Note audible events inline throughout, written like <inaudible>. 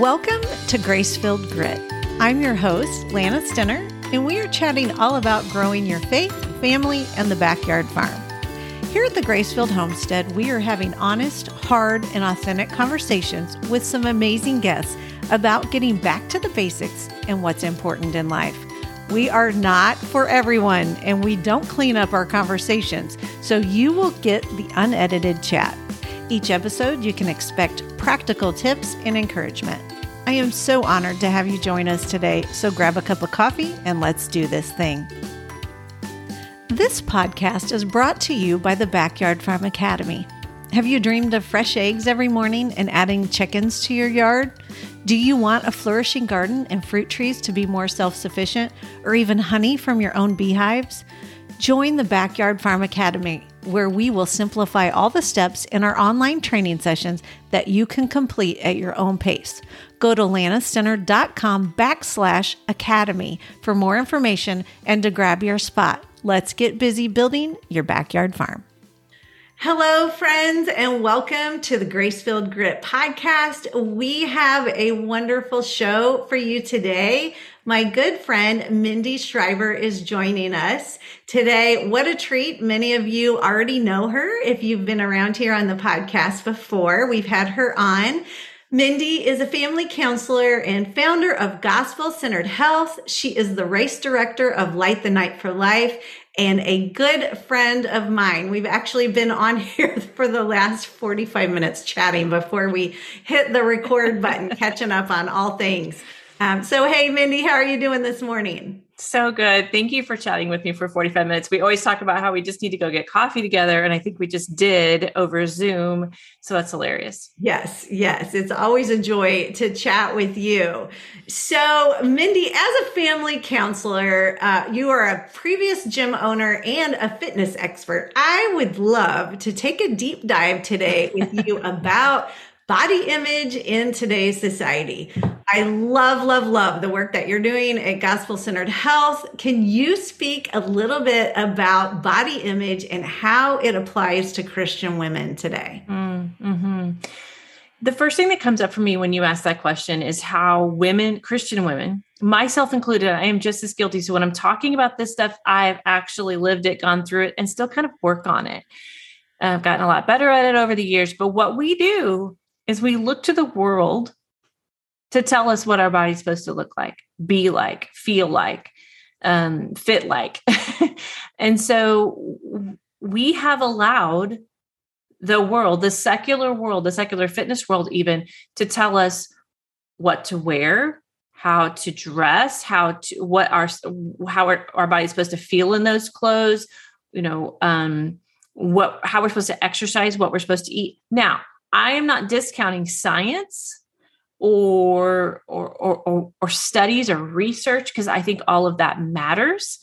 Welcome to Grace Filled Grit. I'm your host, Lana Stenner, and we are chatting all about growing your faith, family, and the backyard farm. Here at the Gracefield Homestead, we are having honest, hard, and authentic conversations with some amazing guests about getting back to the basics and what's important in life. We are not for everyone, and we don't clean up our conversations, so you will get the unedited chat. Each episode, you can expect practical tips and encouragement. I am so honored to have you join us today, so grab a cup of coffee and let's do this thing. This podcast is brought to you by the Backyard Farm Academy. Have you dreamed of fresh eggs every morning and adding chickens to your yard? Do you want a flourishing garden and fruit trees to be more self sufficient, or even honey from your own beehives? Join the Backyard Farm Academy, where we will simplify all the steps in our online training sessions that you can complete at your own pace. Go to lanastenner.com backslash academy for more information and to grab your spot. Let's get busy building your backyard farm. Hello, friends, and welcome to the Grace Filled Grit podcast. We have a wonderful show for you today. My good friend Mindy Schreiber is joining us today. What a treat. Many of you already know her if you've been around here on the podcast before. We've had her on. Mindy is a family counselor and founder of Gospel Centered Health. She is the race director of Light the Night for Life and a good friend of mine. We've actually been on <laughs> here for the last 45 minutes chatting before we hit the record button, catching up on all things. Um, so, hey, Mindy, how are you doing this morning? So good. Thank you for chatting with me for 45 minutes. We always talk about how we just need to go get coffee together. And I think we just did over Zoom. So that's hilarious. Yes, yes. It's always a joy to chat with you. So, Mindy, as a family counselor, uh, you are a previous gym owner and a fitness expert. I would love to take a deep dive today with you <laughs> about body image in today's society. I love, love, love the work that you're doing at Gospel Centered Health. Can you speak a little bit about body image and how it applies to Christian women today? Mm-hmm. The first thing that comes up for me when you ask that question is how women, Christian women, myself included, I am just as guilty. So when I'm talking about this stuff, I've actually lived it, gone through it, and still kind of work on it. I've gotten a lot better at it over the years. But what we do is we look to the world to tell us what our body's supposed to look like, be like, feel like, um, fit like. <laughs> and so we have allowed the world, the secular world, the secular fitness world, even to tell us what to wear, how to dress, how to what our how our, our body's supposed to feel in those clothes, you know, um, what how we're supposed to exercise, what we're supposed to eat. Now, I am not discounting science or or or, or studies or research because I think all of that matters.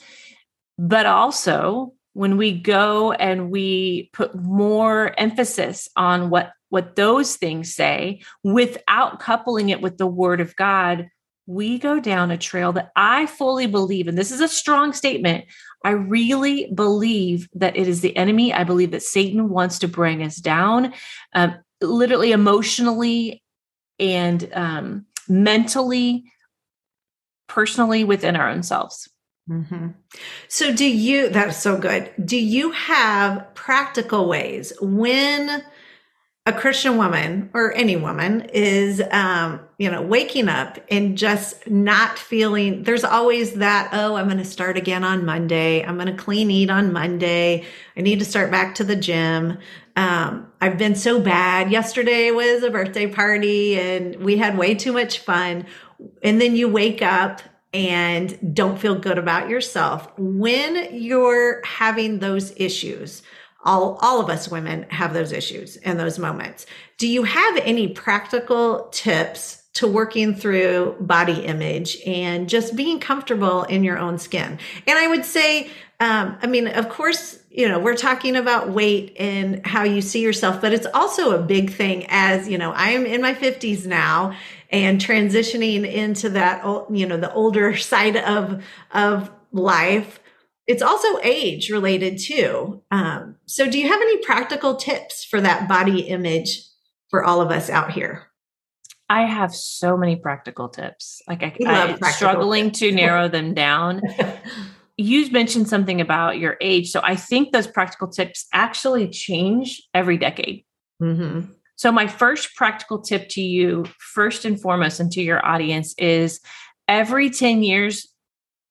But also when we go and we put more emphasis on what what those things say without coupling it with the word of God, we go down a trail that I fully believe, and this is a strong statement. I really believe that it is the enemy. I believe that Satan wants to bring us down, um, literally emotionally and um, mentally, personally within our own selves. Mm-hmm. So, do you, that's so good. Do you have practical ways when a Christian woman or any woman is, um, you know, waking up and just not feeling, there's always that, oh, I'm going to start again on Monday. I'm going to clean eat on Monday. I need to start back to the gym. Um, I've been so bad. Yesterday was a birthday party and we had way too much fun. And then you wake up and don't feel good about yourself. When you're having those issues, all, all of us women have those issues and those moments. Do you have any practical tips to working through body image and just being comfortable in your own skin? And I would say, um, I mean, of course, you know, we're talking about weight and how you see yourself, but it's also a big thing as, you know, I am in my 50s now and transitioning into that, you know, the older <laughs> side of, of life. It's also age related too. Um, so do you have any practical tips for that body image for all of us out here? I have so many practical tips. Like I, I'm struggling tips. to <laughs> narrow them down. <laughs> you mentioned something about your age. So I think those practical tips actually change every decade. Mm-hmm. So, my first practical tip to you, first and foremost, and to your audience is every 10 years,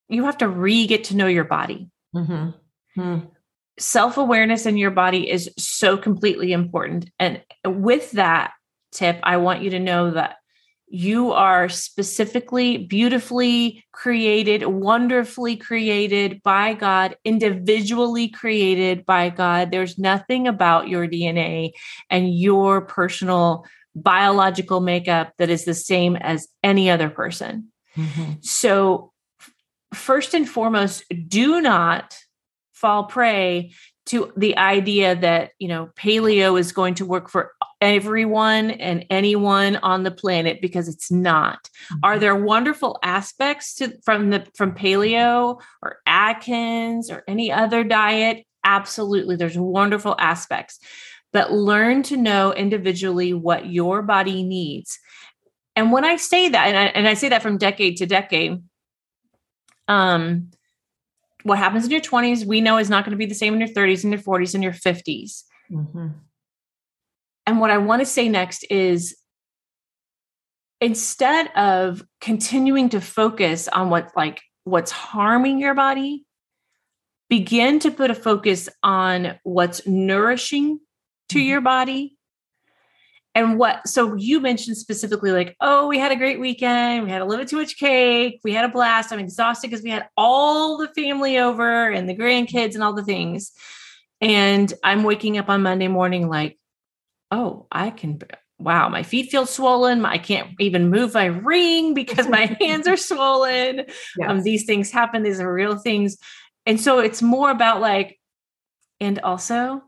you have to re get to know your body. Mm-hmm. Mm. Self awareness in your body is so completely important. And with that tip, I want you to know that you are specifically, beautifully created, wonderfully created by God, individually created by God. There's nothing about your DNA and your personal biological makeup that is the same as any other person. Mm-hmm. So, first and foremost, do not fall prey to the idea that you know paleo is going to work for everyone and anyone on the planet because it's not. Mm-hmm. are there wonderful aspects to from the from paleo or atkins or any other diet? Absolutely there's wonderful aspects. But learn to know individually what your body needs. And when i say that and I, and I say that from decade to decade um what happens in your 20s, we know is not going to be the same in your 30s and your 40s and your 50s. Mm-hmm. And what I want to say next is instead of continuing to focus on what like what's harming your body, begin to put a focus on what's nourishing to mm-hmm. your body and what so you mentioned specifically like oh we had a great weekend. We had a little bit too much cake. We had a blast. I'm exhausted because we had all the family over and the grandkids and all the things. And i'm waking up on monday morning like oh i can wow my feet feel swollen. I can't even move my ring because my <laughs> hands are swollen. Yes. um, these things happen. These are real things. And so it's more about like and also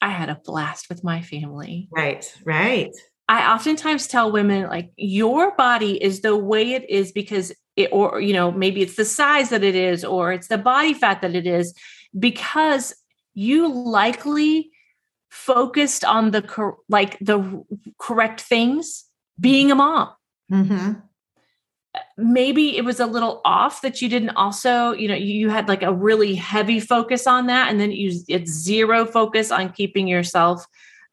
I had a blast with my family. Right, right. I oftentimes tell women like your body is the way it is because it or you know maybe it's the size that it is or it's the body fat that it is because you likely focused on the cor- like the correct things being a mom. Mm-hmm maybe it was a little off that you didn't also you know you had like a really heavy focus on that and then you it's zero focus on keeping yourself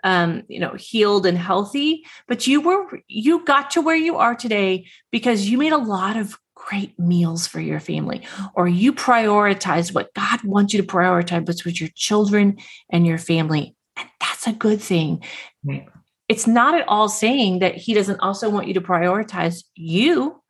um you know healed and healthy. But you were you got to where you are today because you made a lot of great meals for your family or you prioritize what god wants you to prioritize which was your children and your family and that's a good thing. Right. it's not at all saying that he doesn't also want you to prioritize you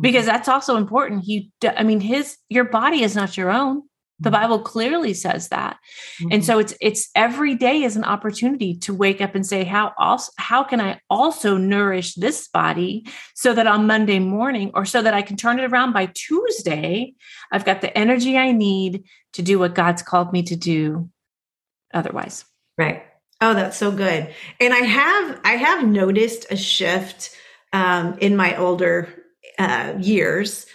because mm-hmm. that's also important he i mean his your body is not your own the mm-hmm. bible clearly says that mm-hmm. and so it's it's every day is an opportunity to wake up and say how also how can i also nourish this body so that on monday morning or so that i can turn it around by tuesday i've got the energy i need to do what god's called me to do otherwise right oh that's so good and i have i have noticed a shift um, in my older uh, years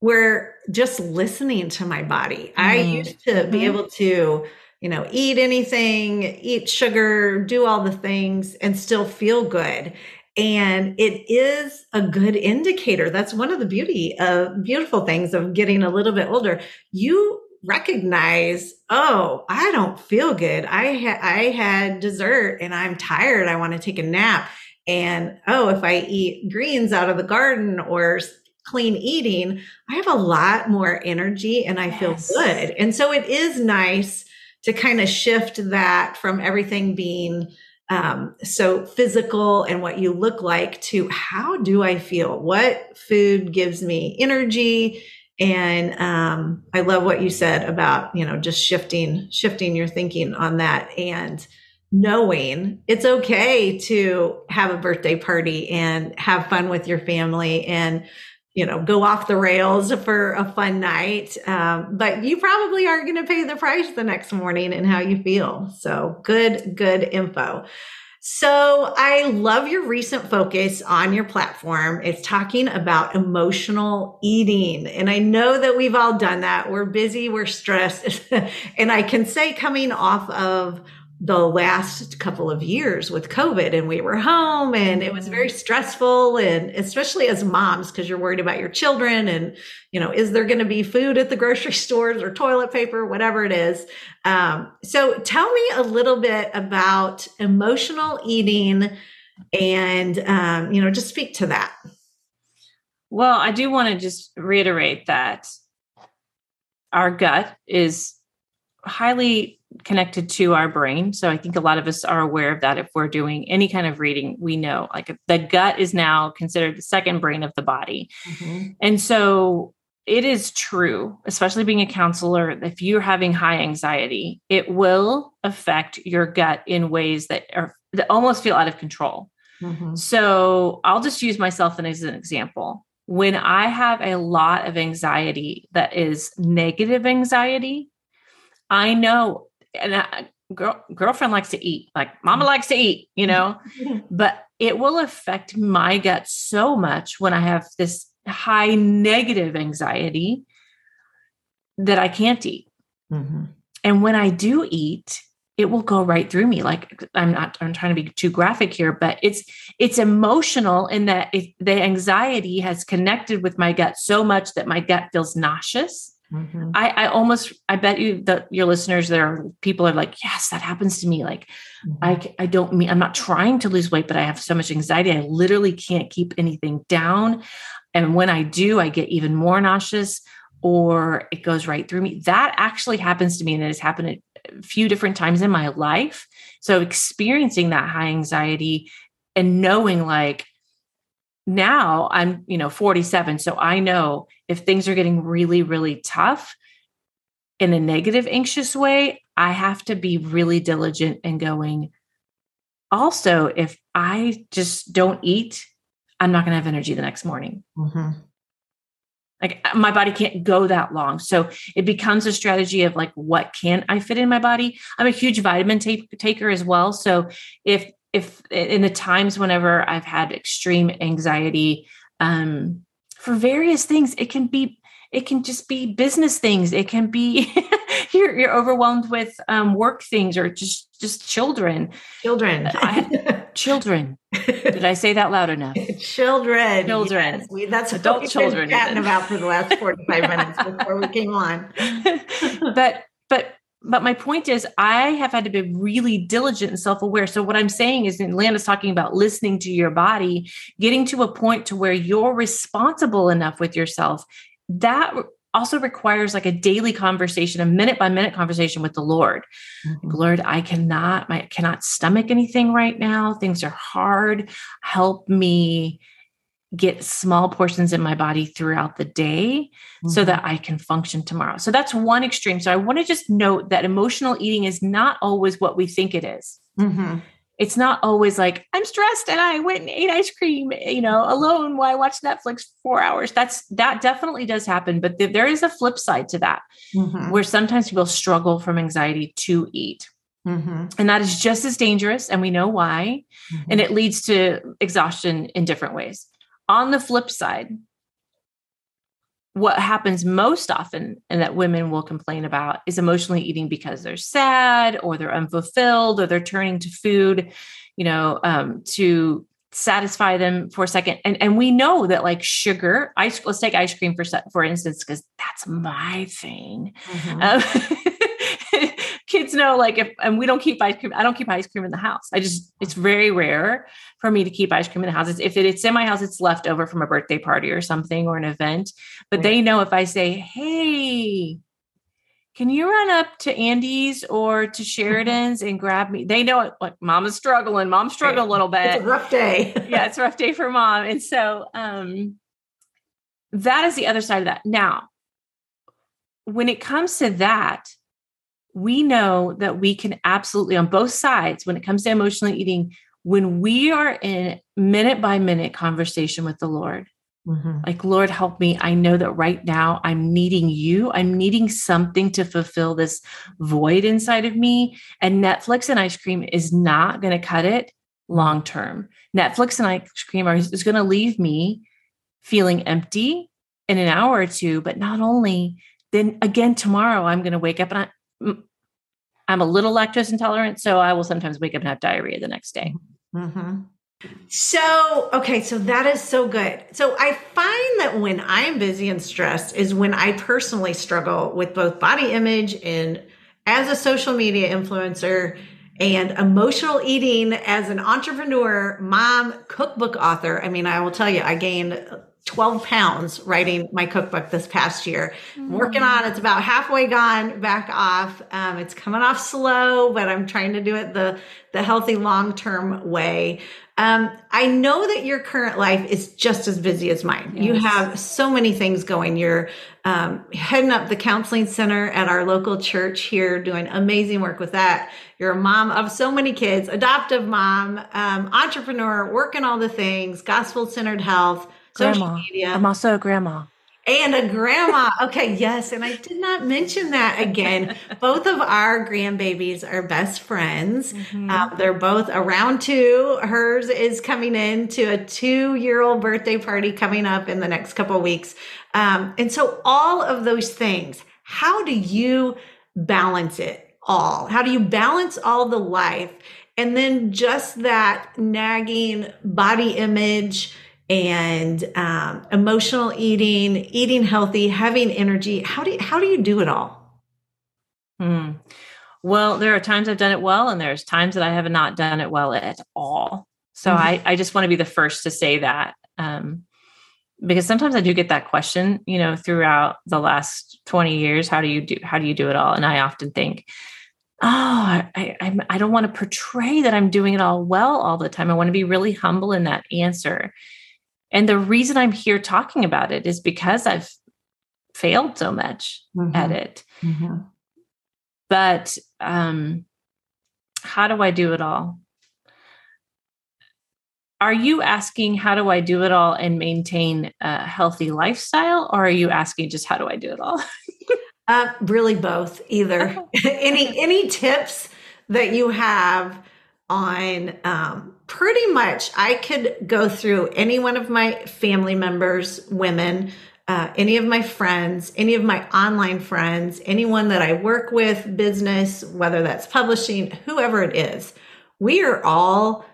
where just listening to my body, mm-hmm. I used to mm-hmm. be able to, you know, eat anything, eat sugar, do all the things and still feel good. And it is a good indicator. That's one of the beauty of beautiful things of getting a little bit older. You recognize, oh, I don't feel good. I ha- I had dessert and I'm tired. I want to take a nap and oh, if I eat greens out of the garden or clean eating, I have a lot more energy and I yes. feel good. And so it is nice to kind of shift that from everything being um, so physical and what you look like to how do I feel? What food gives me energy? And um, I love what you said about you know just shifting shifting your thinking on that and knowing it's okay to have a birthday party and have fun with your family and you know go off the rails for a fun night um, but you probably aren't going to pay the price the next morning and how you feel so good good info so I love your recent focus on your platform. It's talking about emotional eating. And I know that we've all done that. We're busy, we're stressed. <laughs> and I can say coming off of the last couple of years with COVID and we were home and it was very stressful and especially as moms because you're worried about your children and you know is there going to be food at the grocery <laughs> stores or toilet paper whatever it is. Um, so tell me a little bit about emotional eating and um, you know just speak to that. Well I do want to just reiterate that our gut is highly connected to our brain. So I think a lot of us are aware of that. If we're doing any kind of reading, we know like the gut is now considered the second brain of the body. Mm-hmm. And so it is true, especially being a counselor, if you're having high anxiety, it will affect your gut in ways that are that almost feel out of control. Mm-hmm. So I'll just use myself as an example. When I have a lot of anxiety that is negative anxiety, I know and I, girl, girlfriend likes to eat, like mama likes to eat, you know, <laughs> but it will affect my gut so much when I have this high negative anxiety that I can't eat. Mm-hmm. And when I do eat, it will go right through me. Like I'm not, I'm trying to be too graphic here, but it's, it's emotional in that the anxiety has connected with my gut so much that my gut feels nauseous Mm-hmm. I, I almost I bet you that your listeners there are people are like, yes, that happens to me. Like mm-hmm. I I don't mean I'm not trying to lose weight, but I have so much anxiety. I literally can't keep anything down. And when I do, I get even more nauseous or it goes right through me. That actually happens to me and it has happened a few different times in my life. So experiencing that high anxiety and knowing like now I'm, you know, 47. So I know if things are getting really, really tough in a negative, anxious way, I have to be really diligent and going. Also, if I just don't eat, I'm not going to have energy the next morning. Mm-hmm. Like uh, my body can't go that long. So it becomes a strategy of like, what can I fit in my body? I'm a huge vitamin taker as well. So if if in the times whenever I've had extreme anxiety um, for various things, it can be it can just be business things. It can be <laughs> you're you're overwhelmed with um, work things or just just children. Children. I, children. Did I say that loud enough? children. <laughs> Children. Yes. We, that's adult children. Chatting about for the last forty five minutes before we came on. <laughs> but but but my point is i have had to be really diligent and self-aware. So what i'm saying is and is talking about listening to your body getting to a point to where you're responsible enough with yourself that also requires like a daily conversation a minute by minute conversation with the lord. Mm-hmm. lord i cannot i cannot stomach anything right now. Things are hard. Help me get small portions in my body throughout the day mm-hmm. so that I can function tomorrow. So that's one extreme. So I want to just note that emotional eating is not always what we think it is. Mm-hmm. It's not always like I'm stressed and I went and ate ice cream, you know, alone while I watched Netflix for four hours. That's that definitely does happen, but th- there is a flip side to that, mm-hmm. where sometimes people struggle from anxiety to eat. Mm-hmm. And that is just as dangerous, and we know why. Mm-hmm. And it leads to exhaustion in different ways. On the flip side, what happens most often and that women will complain about is emotionally eating because they're sad or they're unfulfilled or they're turning to food, you know, um, to satisfy them for a second. And and we know that like sugar, ice. Let's take ice cream for for instance, because that's my thing. Mm-hmm. Um, <laughs> kids know like if and we don't keep ice cream i don't keep ice cream in the house i just it's very rare for me to keep ice cream in the house it's, if it, it's in my house it's left over from a birthday party or something or an event but they know if i say hey can you run up to Andy's or to Sheridan's and grab me? They know it like mama's struggling. Mom's struggling a little bit. It's a rough day. <laughs> yeah, it's a rough day for mom. And so um that is the other side of that. Now, when it comes to that, we know that we can absolutely, on both sides, when it comes to emotionally eating, when we are in minute by minute conversation with the Lord, mm-hmm. like, Lord, help me. I know that right now I'm needing you. I'm needing something to fulfill this void inside of me. And Netflix and ice cream is not going to cut it long term. Netflix and ice cream are, is going to leave me feeling empty in an hour or two. But not only, then again, tomorrow I'm going to wake up and I, I'm a little lactose intolerant, so I will sometimes wake up and have diarrhea the next day. Mm-hmm. So, okay, so that is so good. So, I find that when I am busy and stressed is when I personally struggle with both body image and as a social media influencer and emotional eating as an entrepreneur, mom, cookbook author. I mean, I will tell you, I gained 12 pounds writing my cookbook this past year. I'm working on it's about halfway gone back off. Um, it's coming off slow, but I'm trying to do it the the healthy long term way. Um, I know that your current life is just as busy as mine. Yes. You have so many things going. You're um, heading up the counseling center at our local church here, doing amazing work with that. You're a mom of so many kids, adoptive mom, um, entrepreneur, working all the things, gospel centered health grandma. media. I'm also a grandma. And a grandma. Okay, yes. And I did not mention that again. <laughs> both of our grandbabies are best friends. Mm-hmm. Uh, they're both around two. Hers is coming in to a two year old birthday party coming up in the next couple of weeks. Um, and so, all of those things, how do you balance it all? How do you balance all the life? And then just that nagging body image, and um, emotional eating, eating healthy, having energy. How do you, how do you do it all? Hmm. Well, there are times I've done it well, and there's times that I have not done it well at all. So mm-hmm. I, I just want to be the first to say that. Um, because sometimes I do get that question, you know, throughout the last 20 years, how do you do, how do you do it all? And I often think, oh, I, I, I don't want to portray that I'm doing it all well all the time. I want to be really humble in that answer. And the reason I'm here talking about it is because I've failed so much mm-hmm. at it. Mm-hmm. But um, how do I do it all? Are you asking how do I do it all and maintain a healthy lifestyle, or are you asking just how do I do it all? <laughs> uh, really, both. Either <laughs> any any tips that you have on um, pretty much I could go through any one of my family members, women, uh, any of my friends, any of my online friends, anyone that I work with, business, whether that's publishing, whoever it is. We are all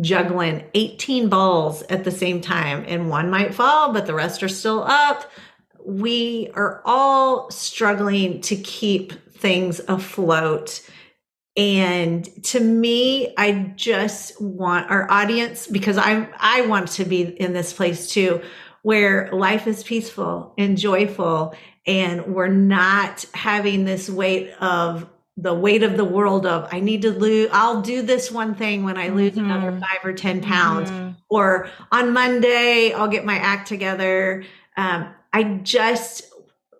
juggling 18 balls at the same time, and one might fall, but the rest are still up. We are all struggling to keep things afloat and to me i just want our audience because i i want to be in this place too where life is peaceful and joyful and we're not having this weight of the weight of the world of i need to lose i'll do this one thing when i lose mm-hmm. another five or ten pounds mm-hmm. or on monday i'll get my act together um, i just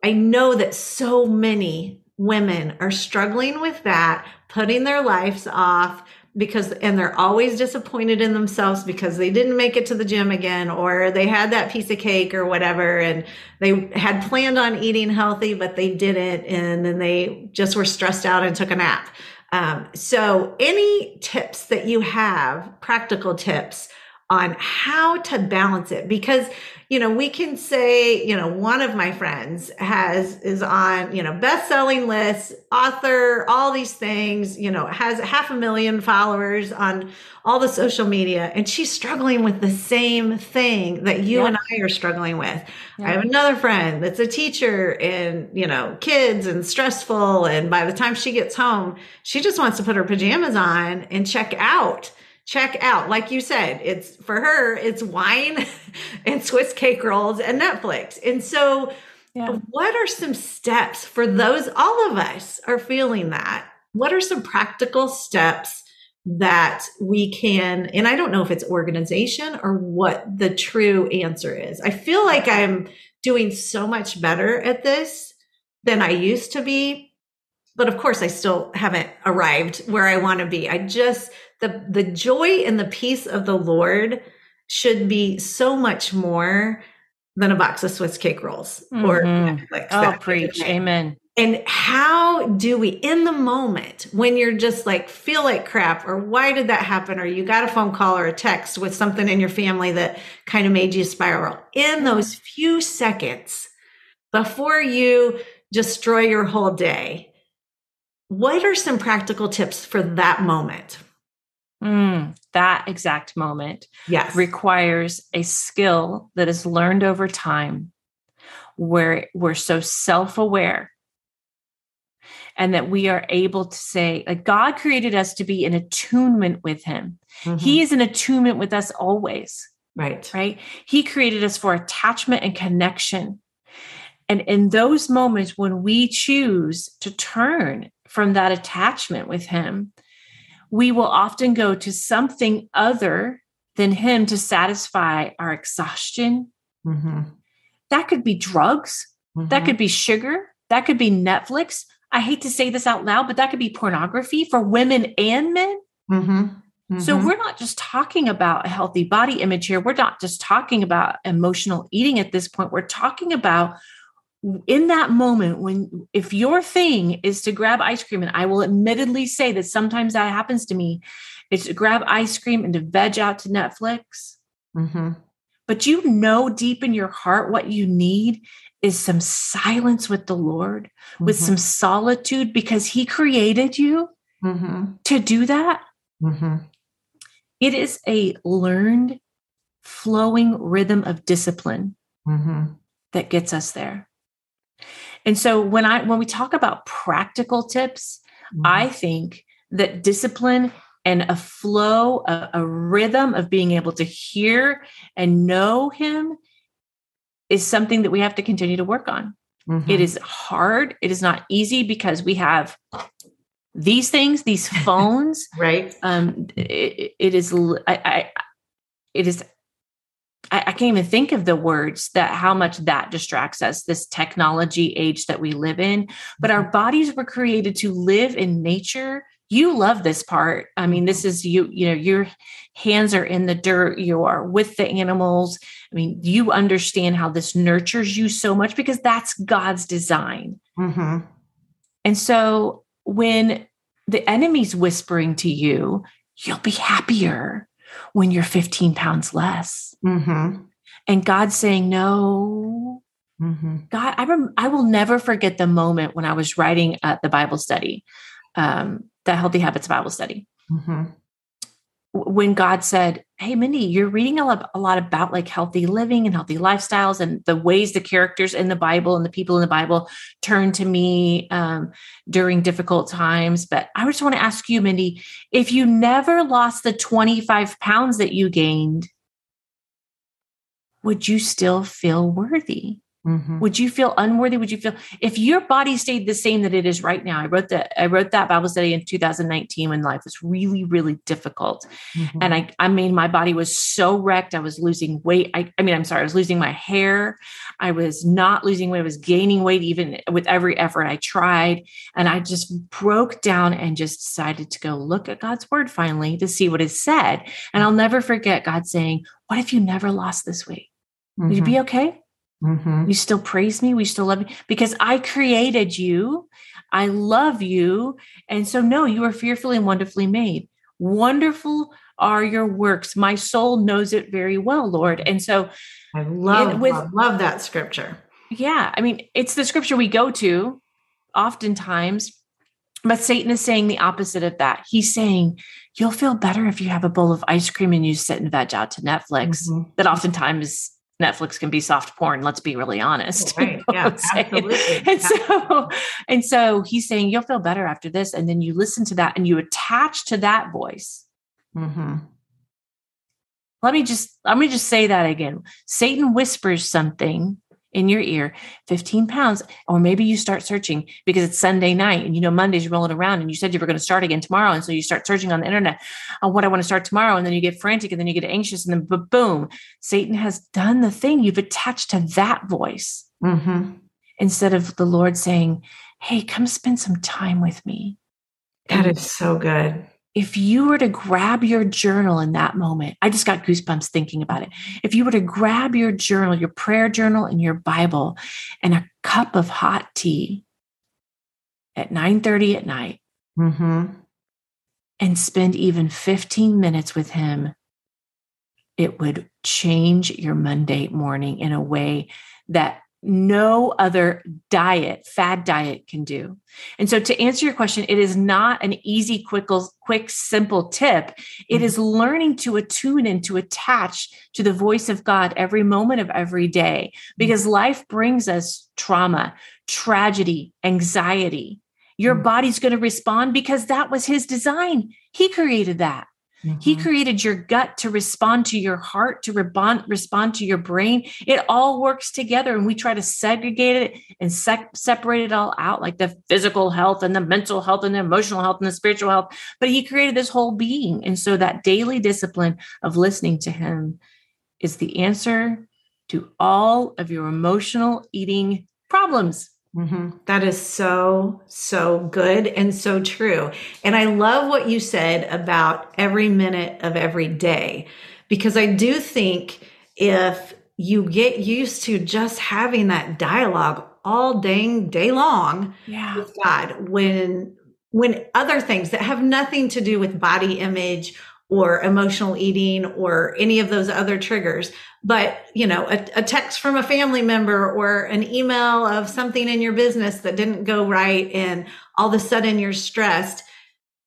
i know that so many women are struggling with that putting their lives off because and they're always disappointed in themselves because they didn't make it to the gym again or they had that piece of cake or whatever and they had planned on eating healthy but they didn't and then they just were stressed out and took a nap. Um, so any tips that you have practical tips on how to balance it. Because you know, we can say, you know, one of my friends has is on, you know, best-selling lists, author, all these things, you know, has half a million followers on all the social media and she's struggling with the same thing that you and I are struggling with. I have another friend that's a teacher and, you know, kids and stressful and by the time she gets home, she just wants to put her pajamas on and check out check out. Like you said, it's for her, it's wine <laughs> and Swiss cake rolls and Netflix. And so, yeah. what are some steps for those? All of us are feeling that. What are some practical steps that we can? And I don't know if it's organization or what the true answer is. I feel like I'm doing so much better at this than I used to be but of course i still haven't arrived where i want to be i just the the joy and the peace of the lord should be so much more than a box of swiss cake rolls mm-hmm. or Netflix, oh preach amen and how do we in the moment when you're just like feel like crap or why did that happen or you got a phone call or a text with something in your family that kind of made you spiral in those few seconds before you destroy your whole day what are some practical tips for that moment? Mm, that exact moment yes. requires a skill that is learned over time where we're so self aware and that we are able to say, like, God created us to be in attunement with Him. Mm-hmm. He is in attunement with us always. Right. Right. He created us for attachment and connection. And in those moments when we choose to turn from that attachment with Him, we will often go to something other than Him to satisfy our exhaustion. Mm-hmm. That could be drugs, mm-hmm. that could be sugar, that could be Netflix. I hate to say this out loud, but that could be pornography for women and men. Mm-hmm. Mm-hmm. So we're not just talking about a healthy body image here. We're not just talking about emotional eating at this point. We're talking about in that moment when if your thing is to grab ice cream and i will admittedly say that sometimes that happens to me it's to grab ice cream and to veg out to netflix mm-hmm. but you know deep in your heart what you need is some silence with the lord mm-hmm. with some solitude because he created you mm-hmm. to do that mm-hmm. it is a learned flowing rhythm of discipline mm-hmm. that gets us there and so when I when we talk about practical tips, mm-hmm. I think that discipline and a flow, a, a, rhythm of being able to hear and know him is something that we have to continue to work on. Mm-hmm. It is hard. It is not easy because we have these things, these <laughs> phones. right. Um, it, it is, I, I, it is I, I can't even think of the words that how much that distracts us, this technology age that we live in. But our mm-hmm. bodies were created to live in nature you love this part i mean this is you you know your hands are in the dirt you are with the animals i mean you understand how this nurtures you so much because that's god's design mm-hmm. and so when the enemy's whispering to you you'll be happier when you're 15 pounds less. Mm-hmm. And God saying, no. Mm-hmm. God, I, rem- I will never forget the moment when I was writing at the Bible study, um, the Healthy Habits Bible study. Mm-hmm when God said, Hey, Mindy, you're reading a lot, a lot, about like healthy living and healthy lifestyles and the ways the characters in the Bible and the people in the Bible turn to me um, during difficult times. But I just want to ask you, Mindy, if you never lost the 25 pounds that you gained, would you still feel worthy? Mm-hmm. Would you feel unworthy? Would you feel if your body stayed the same that it is right now? I wrote that I wrote that Bible study in 2019 when life was really, really difficult. Mm-hmm. And I I mean my body was so wrecked. I was losing weight. I, I mean, I'm sorry, I was losing my hair. I was not losing weight, I was gaining weight even with every effort I tried. And I just broke down and just decided to go look at God's word finally to see what is said. And I'll never forget God saying, What if you never lost this weight? Mm-hmm. Would you be mm-hmm. okay? Mm-hmm. You still praise me. We still love me because I created you. I love you. And so, no, you are fearfully and wonderfully made. Wonderful are your works. My soul knows it very well, Lord. And so, I love, with, love, love that scripture. Yeah. I mean, it's the scripture we go to oftentimes, but Satan is saying the opposite of that. He's saying, You'll feel better if you have a bowl of ice cream and you sit and veg out to Netflix. Mm-hmm. That oftentimes Netflix can be soft porn. Let's be really honest. <laughs> Right. You know yeah, absolutely. And yeah. so, and so he's saying you'll feel better after this, and then you listen to that and you attach to that voice. Mm-hmm. Let me just let me just say that again. Satan whispers something in your ear 15 pounds or maybe you start searching because it's sunday night and you know monday's rolling around and you said you were going to start again tomorrow and so you start searching on the internet on what i want to start tomorrow and then you get frantic and then you get anxious and then boom satan has done the thing. You've attached to that voice. Mm-hmm. instead of the lord saying hey come spend some time with me. That is so good if you were to grab your journal in that moment, I just got goosebumps thinking about it. If you were to grab your journal, your prayer journal and your Bible and a cup of hot tea at 9:30 at night mm-hmm. and spend even 15 minutes with him, it would change your Monday morning in a way that no other diet, fad diet can do. And so to answer your question, it is not an easy, quick, quick, simple tip. It mm-hmm. is learning to attune and to attach to the voice of God every moment of every day because mm-hmm. life brings us trauma, tragedy, anxiety. Your mm-hmm. body's going to respond because that was his design. He created that. Mm-hmm. He created your gut to respond to your heart, to respond, respond to your brain. It all works together. And we try to segregate it and separate it all out, like the physical health and the mental health and the emotional health and the spiritual health. But he created this whole being. And so that daily discipline of listening to him is the answer to all of your emotional eating problems. Mm-hmm. That is so, so good and so true. And I love what you said about every minute of every day, because I do think if you get used to just having that dialogue all dang day long yeah. with God, when when other things that have nothing to do with body image or emotional eating or any of those other triggers. But, you know, a, a, text from a family member or an email of something in your business that didn't go right and all of a sudden you're stressed.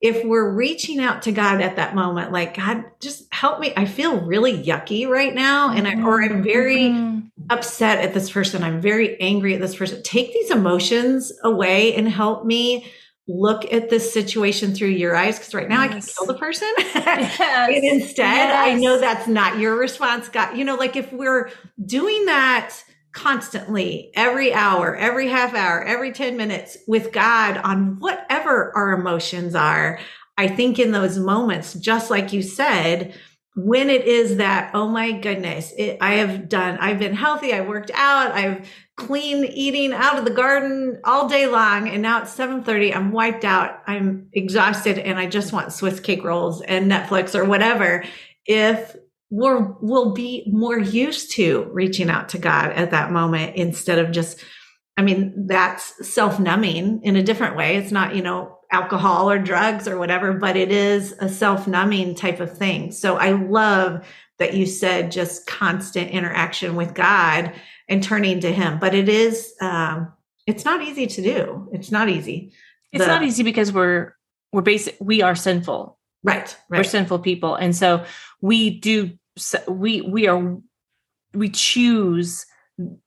If we're reaching out to God at that moment, like, God, just help me. I feel really yucky right now. And I, or I'm very mm-hmm. upset at this person. I'm very angry at this person. Take these emotions away and help me look at this situation through your eyes because right now yes. I can kill the person. <laughs> Yes. and instead, yes. I know that's not your response. God, you know, like if we're doing that constantly, every hour, every half hour, every 10 minutes with God on whatever our emotions are, I think in those moments, just like you said, when it is that, oh my goodness, it, I have done, I've been healthy, I worked out, I've clean eating out of the garden all day long and now it's 7:30 I'm wiped out I'm exhausted and I just want Swiss cake rolls and Netflix or whatever if we're we'll be more used to reaching out to God at that moment instead of just I mean that's self-numbing in a different way. It's not you know alcohol or drugs or whatever but it is a self-numbing type of thing. So I love that you said just constant interaction with God and turning to him but it is um it's not easy to do. It's not easy. It's the, not easy because we're we're basic we are sinful. Right, right. We're sinful people. And so we do we we are we choose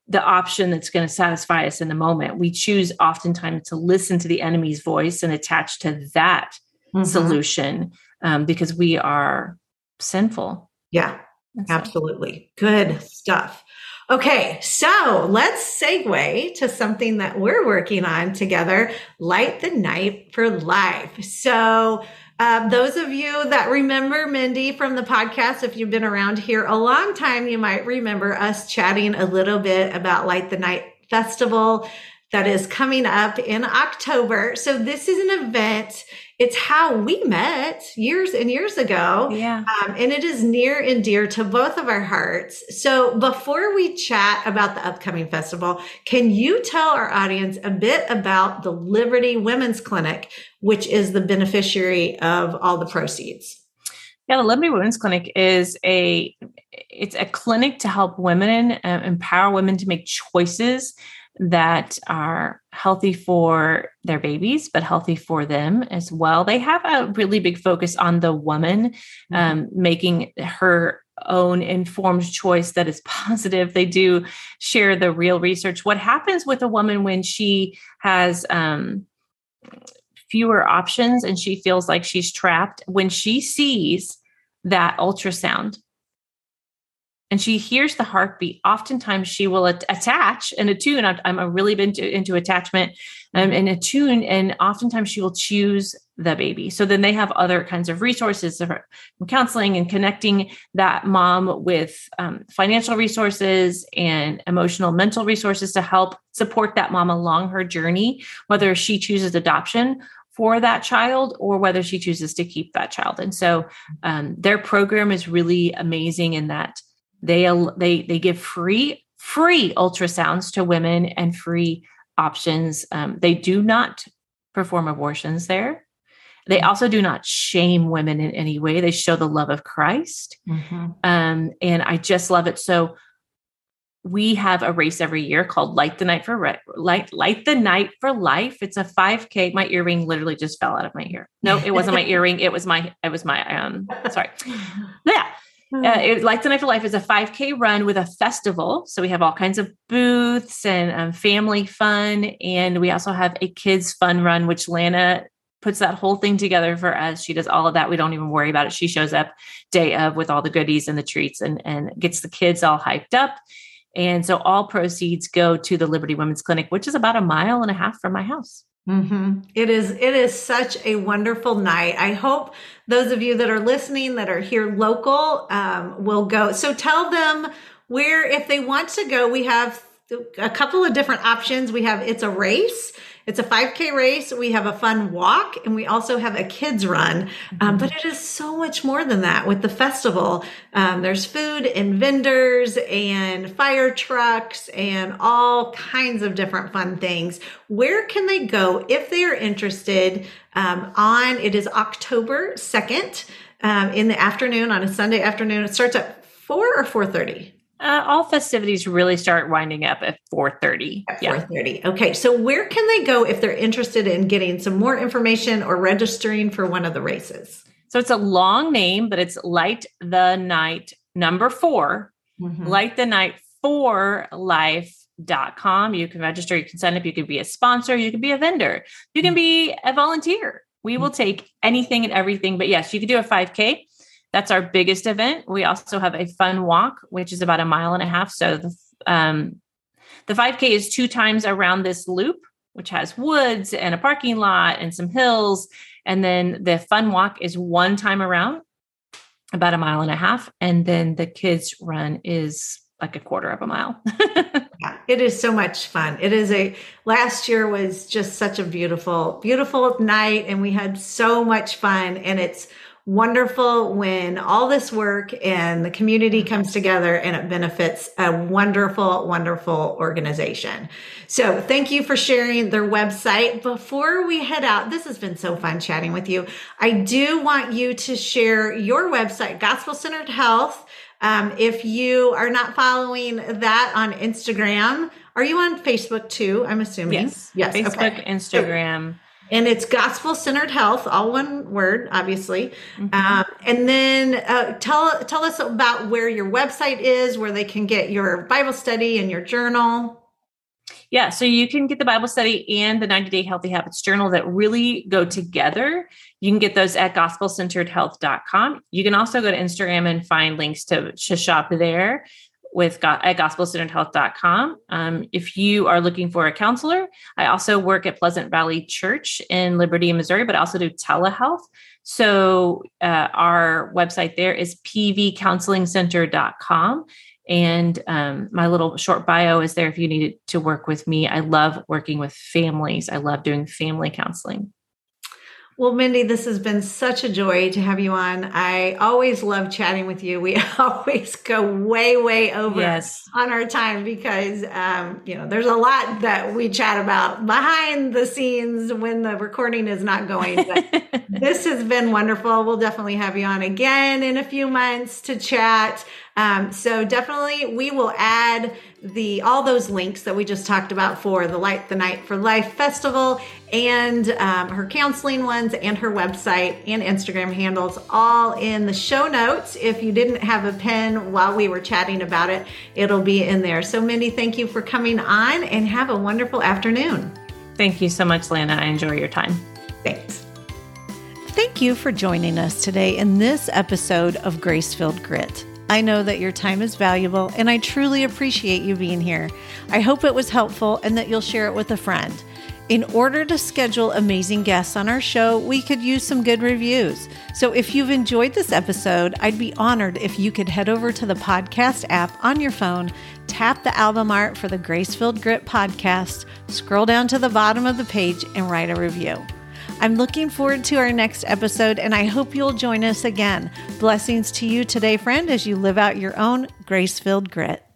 the option that's going to satisfy us in the moment we choose oftentimes to listen to the enemy's voice and attach to that mm-hmm. solution um, because we are sinful yeah so. absolutely good stuff Okay, so let's segue to something that we're working on together Light the Night for Life. So, um, those of you that remember Mindy from the podcast, if you've been around here a long time, you might remember us chatting a little bit about Light the Night Festival that is coming up in October. So, this is an event it's how we met years and years ago. Yeah. Um, and it is near and dear to both of our hearts. So before we chat about the upcoming festival, can you tell our audience a bit about the Liberty Women's Clinic, which is the beneficiary of all the proceeds? Yeah, the Liberty Women's Clinic is a it's a clinic to help women uh, empower women to make choices that are healthy for their babies, but healthy for them as well. They have a really big focus on the woman, mm-hmm. um, making her own informed choice that is <laughs> positive. They do share the real research. What happens with a woman when she has um, fewer options and she feels like she's trapped? When she sees that ultrasound and she hears the heartbeat, oftentimes she will attach and attune. I'm, I'm really been to, into attachment um, and attune, and oftentimes she will choose the baby. So then they have other kinds of resources from counseling and connecting that mom with um, financial resources and emotional, mental resources to help support that mom along her journey, whether she chooses adoption for that child or whether she chooses to keep that child. And so um, their program is really amazing in that they they they give free free ultrasounds to women and free options. Um, they do not perform abortions there. They mm-hmm. also do not shame women in any way. They show the love of Christ. Mm-hmm. Um, and I just love it. So we have a race every year called Light the Night for Re- Light Light the Night for Life. It's a 5K. My earring literally just fell out of my ear. No, it wasn't my <laughs> earring. It was my it was my um sorry. <laughs> Yeah. Uh, it, Light the Night for Life is a 5K run with a festival. So we have all kinds of booths and um, family fun. And we also have a kids fun run, which Lana puts that whole thing together for us. She does all of that. We don't even worry about it. She shows up day of with all the goodies and the treats and, and gets the kids all hyped up. And so all proceeds go to the Liberty Women's Clinic, which is about a mile and a half from my house. Mm-hmm. It is it is such a wonderful night. I hope those of you that are listening that are here local um, will go. So tell them where if they want to go. We have a couple of different options. We have it's a race. It's a 5K race. We have a fun walk and we also have a kids run. Um, but it is so much more than that with the festival. Um, there's food and vendors and fire trucks and all kinds of different fun things. Where can they go if they are interested um, on, it is October 2nd um, in the afternoon on a Sunday afternoon. It starts at 4 or 4.30. Uh, all festivities really start winding up at 4.30 at yeah. 4.30 okay so where can they go if they're interested in getting some more information or registering for one of the races? So it's a long name but it's light the night number 4 mm-hmm. light the night for life.com you can register you can sign up you can be a sponsor you can be a vendor. You can be a volunteer. We will take anything and everything but yes you can do a 5k that's our biggest event. We also have a fun walk, which is about a mile and a half. So the, um, the 5K is two times around this loop, which has woods and a parking lot and some hills. And then the fun walk is one time around, about a mile and a half. And then the kids run is like a quarter of a mile. <laughs> yeah, it is so much fun. It is a last year was just such a beautiful, beautiful night, and we had so much fun. And it's wonderful when all this work and the community comes together and it benefits a wonderful, wonderful organization. So thank you for sharing their website. Before we head out, this has been so fun chatting with you. I do want you to share your website, Gospel Centered Health. Um, if you are not following that on Instagram, are you on Facebook too? I'm assuming. Yes. Yes. Facebook, okay. Instagram. So, and it's gospel centered health all one word obviously. Mm-hmm. um, and then uh, tell tell us about where your website is where they can get your bible study and your journal. Yeah so you can get the bible study and the 90 day healthy habits journal that really go together. You can get those at gospelcenteredhealth.com you can also go to instagram and find links to, to shop there with at gospelcenteredhealth.com. Um, if you are looking for a counselor, I also work at Pleasant Valley Church in Liberty, Missouri, but I also do telehealth. So uh, our website there is pvcounselingcenter.com. And um, my little short bio is there if you need to work with me. I love working with families. I love doing family counseling. Well, Mindy, this has been such a joy to have you on. I always love chatting with you. We <laughs> always go way, way over yes. on our time because, um, you know, there's a lot that we chat about behind the scenes when the recording is not going. But <laughs> this has been wonderful. We'll definitely have you on again in a few months to chat. Um, so definitely we will add the all those links that we just talked about for the Light the Night for Life Festival and um, her counseling ones and her website and Instagram handles all in the show notes. If you didn't have a pen while we were chatting about it, it'll be in there. So Mindy, thank you for coming on and have a wonderful afternoon. Thank you so much, Lana. I enjoy your time. Thanks. Thank you for joining us today in this episode of Grace Filled Grit. I know that your time is valuable and I truly appreciate you being here. I hope it was helpful and that you'll share it with a friend. In order to schedule amazing guests on our show, we could use some good reviews. So if you've enjoyed this episode, I'd be honored if you could head over to the podcast app on your phone, tap the album art for the Grace Filled Grit podcast, scroll down to the bottom of the page, and write a review. I'm looking forward to our next episode, and I hope you'll join us again. Blessings to you today, friend, as you live out your own grace filled grit.